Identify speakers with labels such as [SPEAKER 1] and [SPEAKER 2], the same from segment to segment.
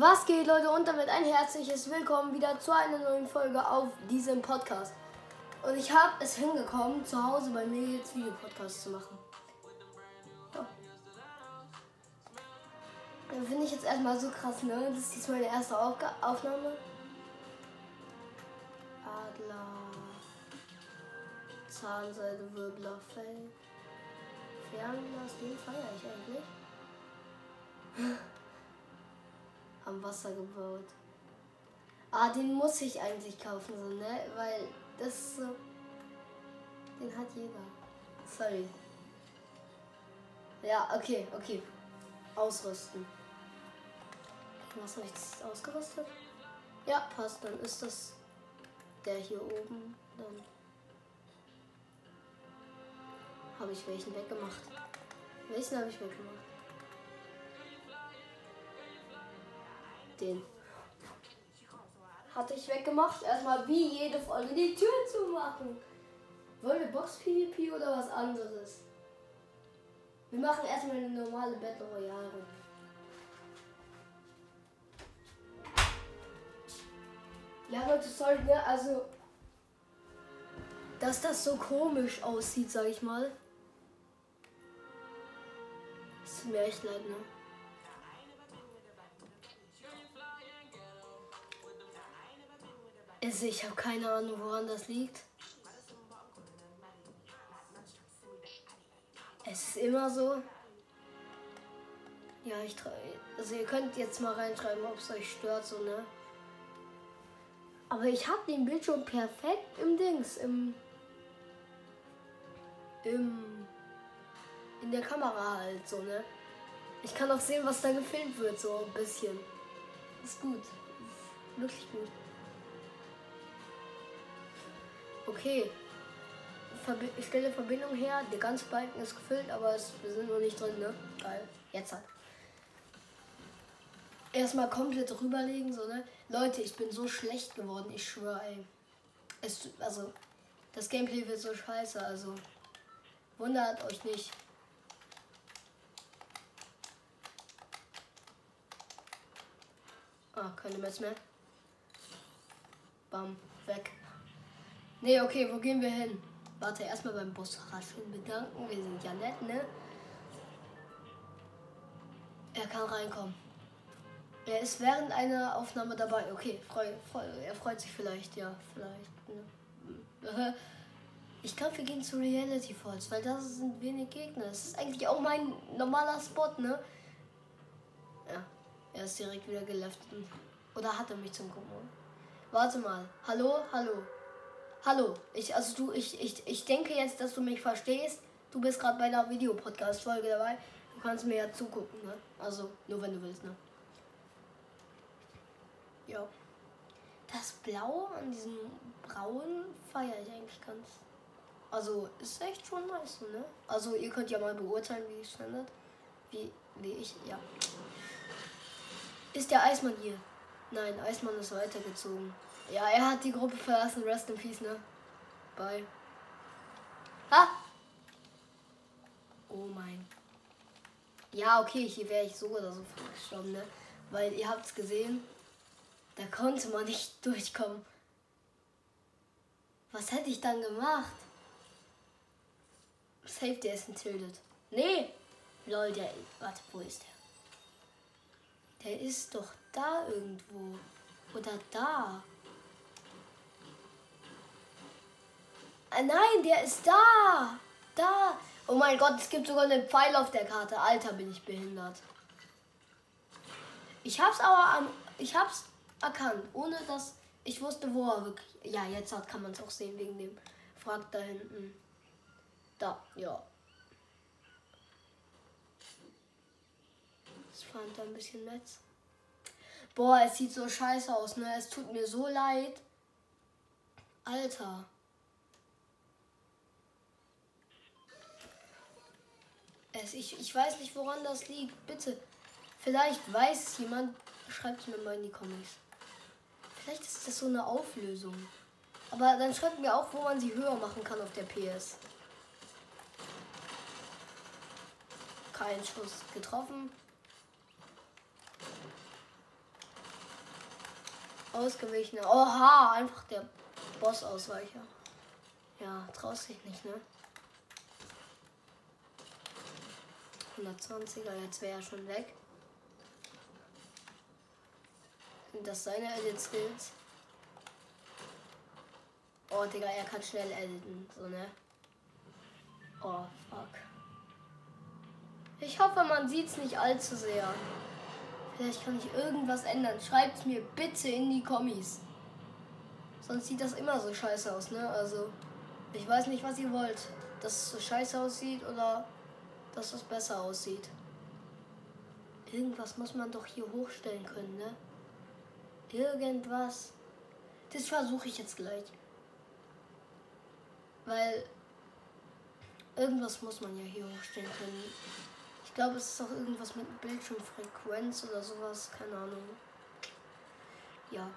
[SPEAKER 1] Was geht, Leute? Und damit ein herzliches Willkommen wieder zu einer neuen Folge auf diesem Podcast. Und ich habe es hingekommen, zu Hause bei mir jetzt Videopodcast zu machen. Ja. Finde ich jetzt erstmal so krass, ne? Das ist jetzt meine erste Aufga Aufnahme. Adler. Zahnseide, Wirbler, Fell. Fernglas, den feiere ich eigentlich. Am Wasser gebaut. Ah, den muss ich eigentlich kaufen, so, ne? Weil das so. Den hat jeder. Sorry. Ja, okay, okay. Ausrüsten. Was habe ich jetzt ausgerüstet? Ja, passt. Dann ist das der hier oben. Dann habe ich welchen weggemacht. Welchen habe ich weggemacht? Den. Hatte ich weggemacht. Erstmal wie jede Folge die Tür zu machen. Wollen wir Box PvP oder was anderes? Wir machen erstmal eine normale Battle Royale. Ja, Leute, sorry, ne? Also, dass das so komisch aussieht, sag ich mal. Es tut mir echt leid, ne? Also ich habe keine Ahnung, woran das liegt. Es ist immer so. Ja, ich also ihr könnt jetzt mal reinschreiben, ob es euch stört, so ne. Aber ich habe den Bildschirm perfekt im Dings, im, im, in der Kamera halt so ne. Ich kann auch sehen, was da gefilmt wird, so ein bisschen. Ist gut, ist wirklich gut. Okay. Verbi ich stelle Verbindung her. Der ganze Balken ist gefüllt, aber es, wir sind noch nicht drin, ne? Geil. Jetzt halt. Erstmal komplett rüberlegen, so, ne? Leute, ich bin so schlecht geworden, ich schwöre, ey. Es, also, das Gameplay wird so scheiße, also. Wundert euch nicht. Ah, keine Metz mehr. Bam, weg. Nee, okay, wo gehen wir hin? Warte, erstmal beim Boss rascheln bedanken. Wir sind ja nett, ne? Er kann reinkommen. Er ist während einer Aufnahme dabei. Okay, freu, freu, er freut sich vielleicht, ja, vielleicht. Ne? Ich glaube, wir gehen zu Reality Falls, weil da sind wenig Gegner. Das ist eigentlich auch mein normaler Spot, ne? Ja, er ist direkt wieder geleft. Oder hat er mich zum Gucken? Warte mal. Hallo, hallo. Hallo, ich, also du, ich, ich, ich denke jetzt, dass du mich verstehst. Du bist gerade bei einer Videopodcast-Folge dabei. Du kannst mir ja zugucken, ne? Also, nur wenn du willst, ne? Ja. Das Blaue an diesem Brauen feiere ich eigentlich ganz. Also, ist echt schon nice, ne? Also, ihr könnt ja mal beurteilen, wie es findet. Wie, wie ich, ja. Ist der Eismann hier? Nein, Eismann ist weitergezogen. Ja, er hat die Gruppe verlassen. Rest in Peace, ne? Bye. Ha! Oh mein. Ja, okay, hier wäre ich so oder so gestorben, ne? Weil ihr habt's gesehen, da konnte man nicht durchkommen. Was hätte ich dann gemacht? Safe, der ist entildet. Nee! Lol, der. Warte, wo ist der? Der ist doch da irgendwo. Oder da. Nein, der ist da. Da. Oh mein Gott, es gibt sogar einen Pfeil auf der Karte. Alter, bin ich behindert. Ich hab's aber am, ich hab's erkannt, ohne dass ich wusste, wo er wirklich. Ja, jetzt hat, kann man es auch sehen wegen dem Frag da hinten. Da, ja. Es fand da ein bisschen Netz. Boah, es sieht so scheiße aus, ne? Es tut mir so leid. Alter. Es, ich, ich weiß nicht, woran das liegt. Bitte. Vielleicht weiß es jemand. Schreibt es mir mal in die Comics. Vielleicht ist das so eine Auflösung. Aber dann schreibt mir auch, wo man sie höher machen kann auf der PS. Kein Schuss getroffen. Ausgewichen. Oha, einfach der Boss-Ausweicher. Ja, traust dich nicht, ne? 120er, jetzt wäre er schon weg. Sind das seine Edit Skills? Oh, Digga, er kann schnell editen, so, ne? Oh, fuck. Ich hoffe, man sieht es nicht allzu sehr. Vielleicht kann ich irgendwas ändern. Schreibt mir bitte in die Kommis. Sonst sieht das immer so scheiße aus, ne? Also, ich weiß nicht, was ihr wollt. Dass es so scheiße aussieht oder dass es besser aussieht. Irgendwas muss man doch hier hochstellen können, ne? Irgendwas. Das versuche ich jetzt gleich. Weil irgendwas muss man ja hier hochstellen können. Ich glaube, es ist auch irgendwas mit Bildschirmfrequenz oder sowas. Keine Ahnung. Ja.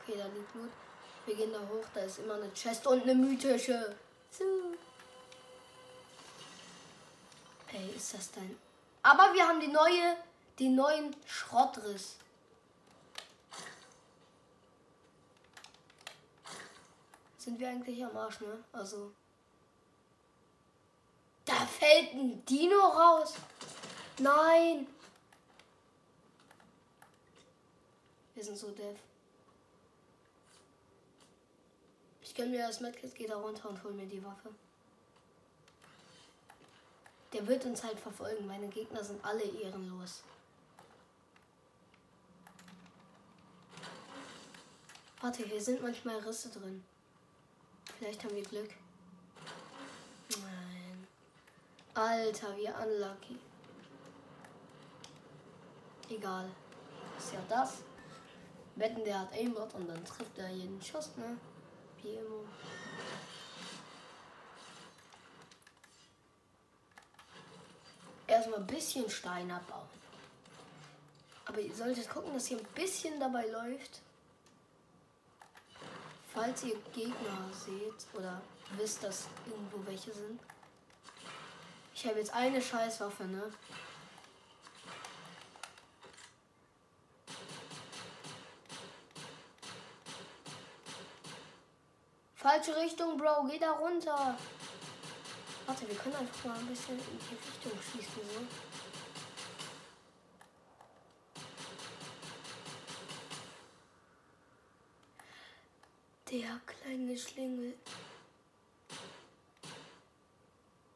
[SPEAKER 1] Okay, da liegt Blut. Wir gehen da hoch. Da ist immer eine Chest und eine mythische. So. Ey, ist das dein... Aber wir haben die neue, den neuen Schrottriss. Sind wir eigentlich am Arsch, ne? Also... Da fällt ein Dino raus. Nein. Wir sind so dev. Ich gönn mir das Medkit, geh da runter und hol mir die Waffe. Der wird uns halt verfolgen. Meine Gegner sind alle ehrenlos. Warte, hier sind manchmal Risse drin. Vielleicht haben wir Glück. Nein. Alter, wie unlucky. Egal. Ist ja das. Wetten, der hat Aimbot und dann trifft er jeden Schuss, ne? Wie immer. Erstmal ein bisschen Stein abbauen. Aber ihr solltet gucken, dass ihr ein bisschen dabei läuft. Falls ihr Gegner seht oder wisst, dass irgendwo welche sind. Ich habe jetzt eine Scheißwaffe, ne? Falsche Richtung, Bro. Geh da runter. Warte, wir können einfach mal ein bisschen in die Richtung schießen. So. Der kleine Schlingel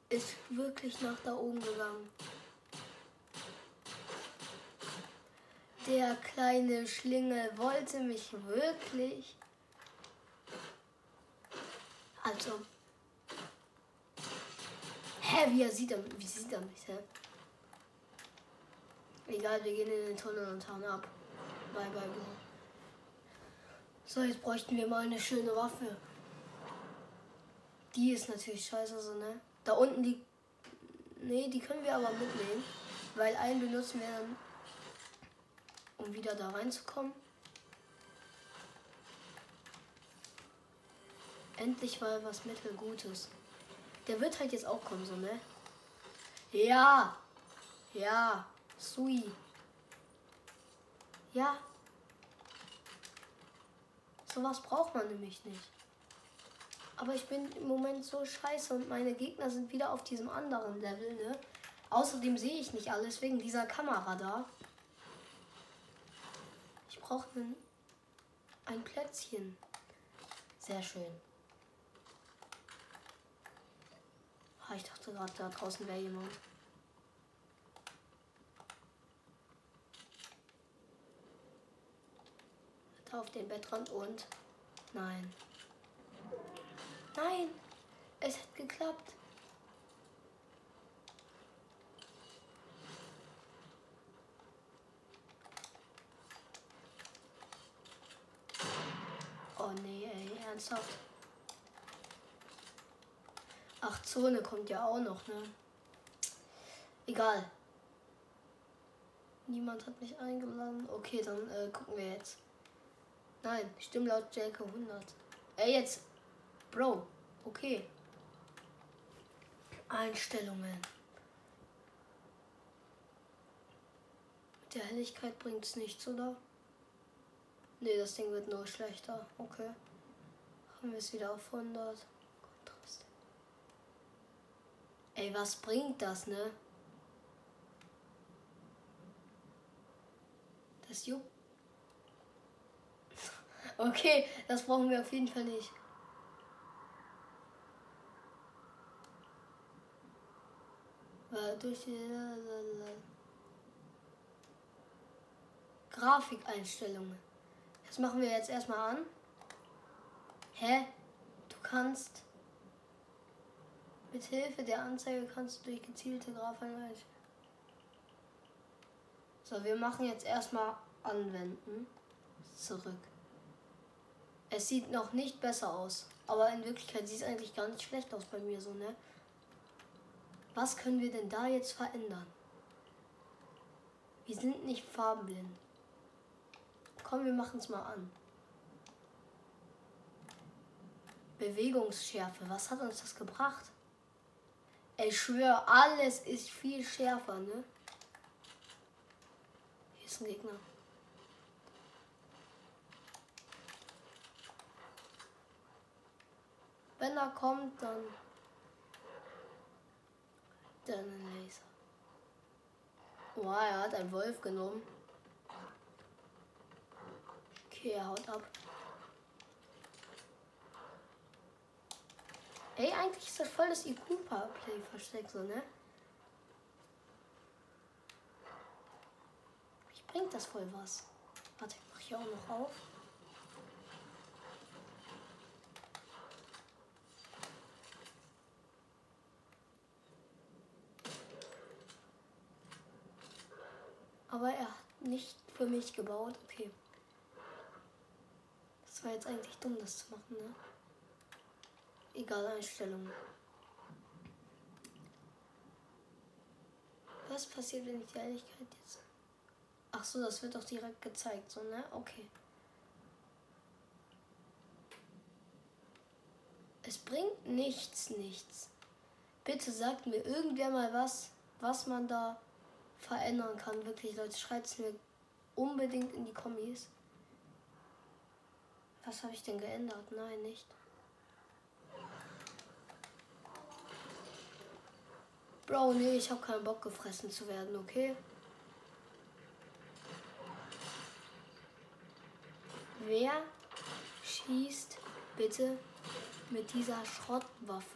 [SPEAKER 1] ist wirklich nach da oben gegangen. Der kleine Schlingel wollte mich wirklich. Also, Wie er sieht er, wie sieht er mich, hä? Egal, wir gehen in den Tunnel und hauen ab. Bye, bye, bye. So, jetzt bräuchten wir mal eine schöne Waffe. Die ist natürlich scheiße, so, ne? Da unten die. Ne, die können wir aber mitnehmen. Weil einen benutzen wir dann, um wieder da reinzukommen. Endlich mal was Mittelgutes. Der wird halt jetzt auch kommen, so, ne? Ja. Ja. Sui. Ja. Sowas braucht man nämlich nicht. Aber ich bin im Moment so scheiße und meine Gegner sind wieder auf diesem anderen Level, ne? Außerdem sehe ich nicht alles wegen dieser Kamera da. Ich brauche ein Plätzchen. Sehr schön. Ah, ich dachte gerade, da draußen wäre jemand. Da auf dem Bettrand und. Nein. Nein! Es hat geklappt. Oh nee, ey, ernsthaft. Ach, Zone kommt ja auch noch, ne? Egal. Niemand hat mich eingeladen. Okay, dann äh, gucken wir jetzt. Nein, Stimmlaut Jelke 100. Ey, jetzt. Bro, okay. Einstellungen. Mit der Helligkeit bringt es nichts, oder? Nee, das Ding wird nur schlechter. Okay. Haben wir es wieder auf 100. Ey, was bringt das, ne? Das juckt. Okay, das brauchen wir auf jeden Fall nicht. Durch die Grafikeinstellungen. Das machen wir jetzt erstmal an. Hä? Du kannst mit Hilfe der Anzeige kannst du durch gezielte Grafiken So, wir machen jetzt erstmal anwenden. Zurück. Es sieht noch nicht besser aus, aber in Wirklichkeit sieht es eigentlich gar nicht schlecht aus bei mir so, ne? Was können wir denn da jetzt verändern? Wir sind nicht farbenblind. Komm, wir machen es mal an. Bewegungsschärfe, was hat uns das gebracht? Ich schwöre, alles ist viel schärfer, ne? Hier ist ein Gegner. Wenn er kommt, dann. Dann ein Laser. Wow, er hat einen Wolf genommen. Okay, er haut ab. Ey, eigentlich ist das voll das IQ-Play-Versteck, so, ne? Ich bringt das voll was. Warte, ich mach hier auch noch auf. Aber er hat nicht für mich gebaut. Okay. Das war jetzt eigentlich dumm, das zu machen, ne? Egal, Einstellungen. Was passiert, wenn ich die Ehrlichkeit jetzt... Ach so, das wird doch direkt gezeigt, so, ne? Okay. Es bringt nichts, nichts. Bitte sagt mir irgendwer mal was, was man da verändern kann. Wirklich, Leute, schreibt es mir unbedingt in die Kommis. Was habe ich denn geändert? Nein, nicht. Bro, nee, ich habe keinen Bock gefressen zu werden, okay? Wer schießt bitte mit dieser Schrottwaffe?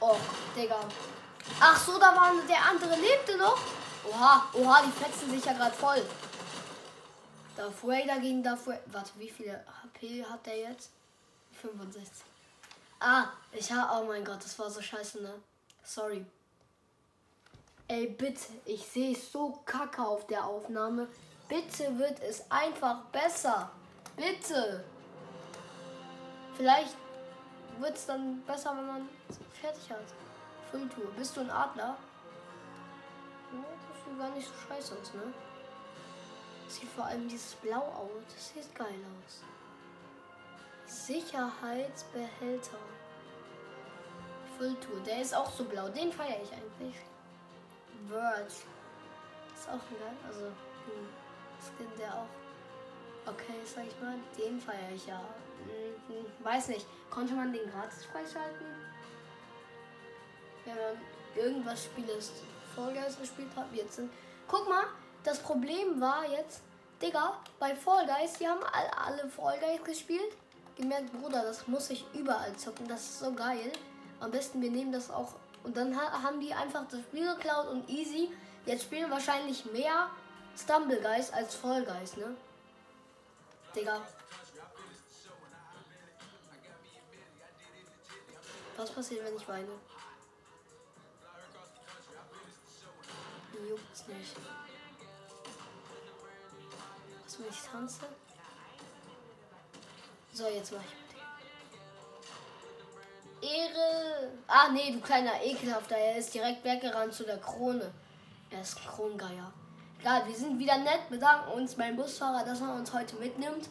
[SPEAKER 1] Oh, Digga. Ach so, da war der andere lebte noch. Oha, oha, die fetzen sich ja gerade voll. Darth Vader gegen Darth Vader. Warte, wie viele HP hat der jetzt? 65. Ah, ich habe. Oh mein Gott, das war so scheiße, ne? Sorry. Ey, bitte, ich sehe so kacke auf der Aufnahme. Bitte wird es einfach besser. Bitte. Vielleicht wird es dann besser, wenn man fertig hat. Fülltour. Bist du ein Adler? Ja, das sieht gar nicht so scheiße aus, ne? Sieht vor allem dieses Blau aus. Das sieht geil aus. Sicherheitsbehälter. Fülltour. Der ist auch so blau. Den feiere ich eigentlich. Word. Ist auch geil. Also, hm, Skin der auch. Okay, sag ich mal. Den feiere ich ja. Hm, hm, weiß nicht. Konnte man den gratis freischalten? Wenn man irgendwas Spieles Vollgas gespielt hat, jetzt sind. Guck mal, das Problem war jetzt, Digga, bei Fall Guys, die haben alle, Fall Guys gespielt. Gemerkt, Bruder, das muss ich überall zocken. Das ist so geil. Am besten, wir nehmen das auch. Und dann haben die einfach das Spiel geklaut und easy. Jetzt spielen wahrscheinlich mehr Stumble Guys als Fall Guys, ne? Digga. Was passiert, wenn ich weine? Juckt's nicht wenn ich tanze. So, jetzt mach ich Ehre. Ah, nee, du kleiner Ekelhafter. Er ist direkt weggerannt zu der Krone. Er ist Krongeier. Egal, wir sind wieder nett, bedanken uns beim Busfahrer, dass er uns heute mitnimmt.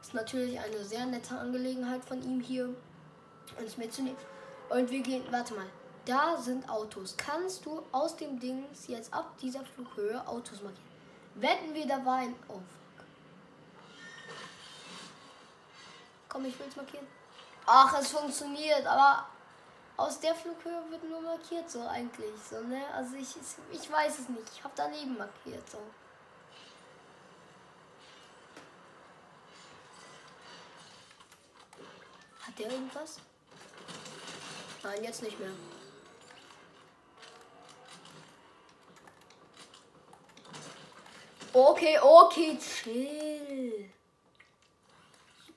[SPEAKER 1] Ist natürlich eine sehr nette Angelegenheit von ihm hier, uns mitzunehmen. Und wir gehen, warte mal. Da sind Autos. Kannst du aus dem Dings jetzt ab dieser Flughöhe Autos markieren? Wetten wir da war ein. Oh fuck. Komm, ich will's markieren. Ach, es funktioniert, aber aus der Flughöhe wird nur markiert, so eigentlich. So, ne? Also ich, ich weiß es nicht. Ich habe daneben markiert. So. Hat der irgendwas? Nein, jetzt nicht mehr. Okay, okay, chill.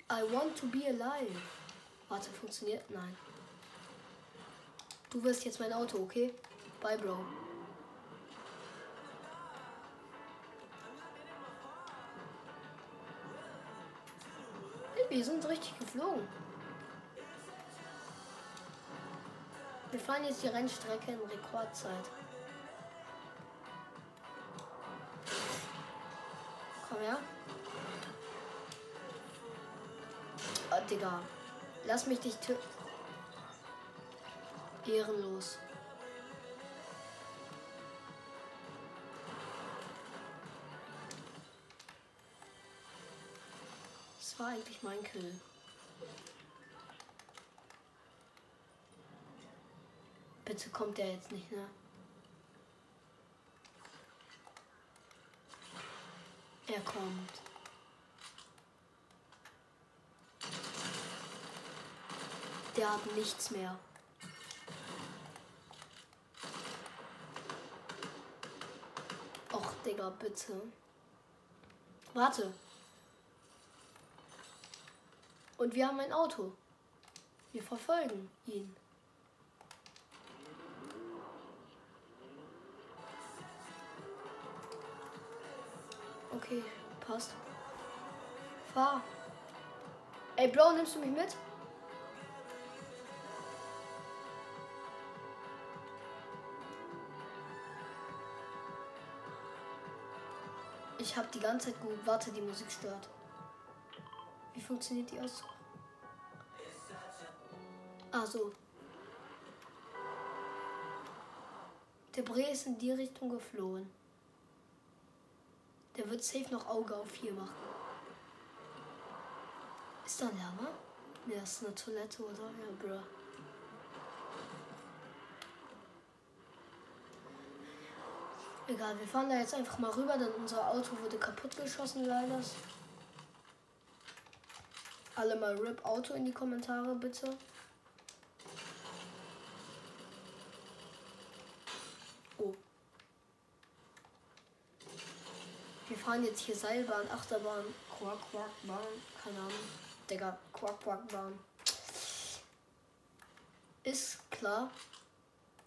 [SPEAKER 1] I want to be alive. Warte, funktioniert? Nein. Du wirst jetzt mein Auto, okay? Bye, Bro. Wir sind richtig geflogen. Wir fahren jetzt die Rennstrecke in Rekordzeit. Komm her. Oh, Digga. Lass mich dich töten. Ehrenlos. Das war eigentlich mein Kill. Bitte kommt der jetzt nicht, ne? Er kommt. Der hat nichts mehr. Och, Digga, bitte. Warte. Und wir haben ein Auto. Wir verfolgen ihn. Okay, passt. Fahr. Ey, Bro, nimmst du mich mit? Ich habe die ganze Zeit gut. Warte, die Musik stört. Wie funktioniert die aus? Ah, so. Der Bre ist in die Richtung geflohen. Der wird safe noch Auge auf hier machen. Ist da Lama? Ne, das ist eine Toilette, oder? Ja, bro. Egal, wir fahren da jetzt einfach mal rüber, denn unser Auto wurde kaputt geschossen, leider. Alle mal RIP Auto in die Kommentare, bitte. Oh. Wir fahren jetzt hier Seilbahn, Achterbahn, Quack, Quack, Bahn, keine Ahnung. Digga, Quack, Quack, Bahn. Ist klar.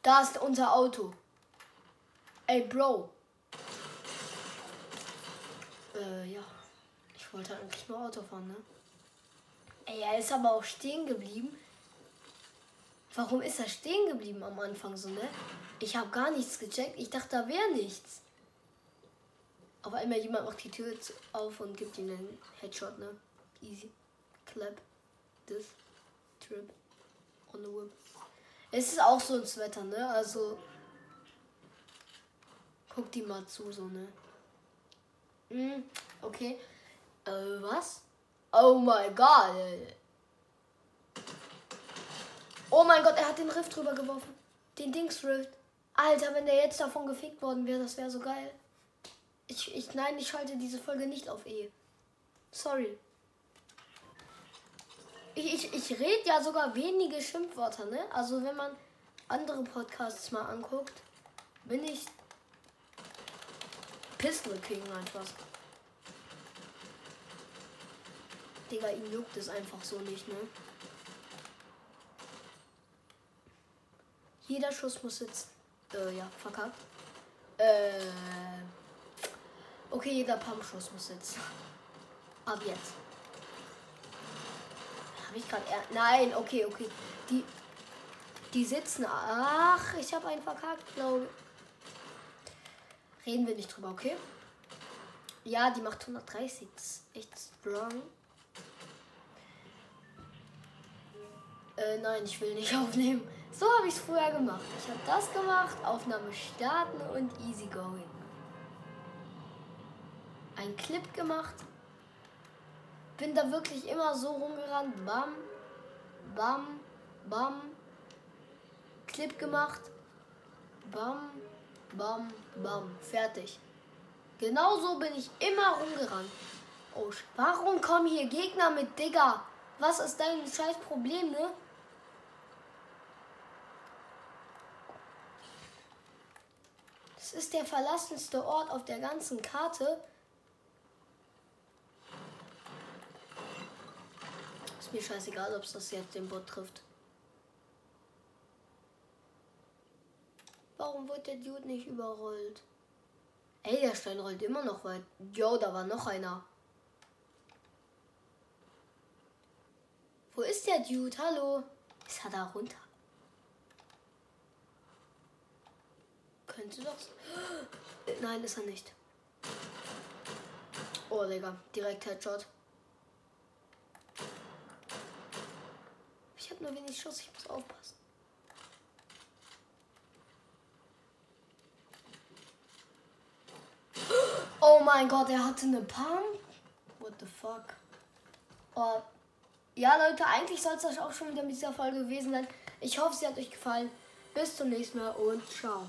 [SPEAKER 1] Da ist unser Auto. Ey, Bro. Äh, ja. Ich wollte eigentlich nur Auto fahren, ne? Ey, er ist aber auch stehen geblieben. Warum ist er stehen geblieben am Anfang so, ne? Ich habe gar nichts gecheckt. Ich dachte, da wäre nichts. Auf einmal jemand macht die Tür auf und gibt ihm einen Headshot, ne? Easy. Clap. This. Trip. On the whip. Es ist auch so ins Wetter, ne? Also. Guck die mal zu, so, ne? Hm, okay. Äh, was? Oh mein Gott. Oh mein Gott, er hat den Rift drüber geworfen. Den Dings Rift. Alter, wenn der jetzt davon gefickt worden wäre, das wäre so geil. Ich, ich, nein, ich schalte diese Folge nicht auf E. Sorry. Ich, ich, ich rede ja sogar wenige Schimpfwörter, ne? Also wenn man andere Podcasts mal anguckt, bin ich Pistol King einfach. Digga, ihm juckt es einfach so nicht, ne? Jeder Schuss muss sitzen. Äh, ja, verkackt. Äh. Okay, jeder Pumpschuss muss sitzen. Ab jetzt. Habe ich gerade. Nein, okay, okay. Die. Die sitzen. Ach, ich habe einen verkackt, glaube Reden wir nicht drüber, okay? Ja, die macht 130. Das ist echt strong. Äh, nein, ich will nicht aufnehmen. So habe ich es früher gemacht. Ich habe das gemacht, Aufnahme starten und easy going. Ein Clip gemacht. Bin da wirklich immer so rumgerannt. Bam, bam, bam. Clip gemacht. Bam, bam, bam. Fertig. Genauso bin ich immer rumgerannt. Oh, warum kommen hier Gegner mit Digger? Was ist dein scheiß Problem, ne? Das ist der verlassenste Ort auf der ganzen Karte. Ist mir scheißegal, ob es das jetzt den Bot trifft. Warum wird der Dude nicht überrollt? Ey, der Stein rollt immer noch weit. Jo, da war noch einer. Wo ist der Dude? Hallo? Ist er da runter? Könnte doch. Nein, ist er nicht. Oh, Digga. Direkt Headshot. Ich habe nur wenig Schuss. Ich muss aufpassen. Oh mein Gott, er hatte eine Pump. What the fuck? Oh. Ja, Leute, eigentlich soll es das auch schon wieder mit dieser Folge gewesen sein. Ich hoffe, sie hat euch gefallen. Bis zum nächsten Mal und ciao.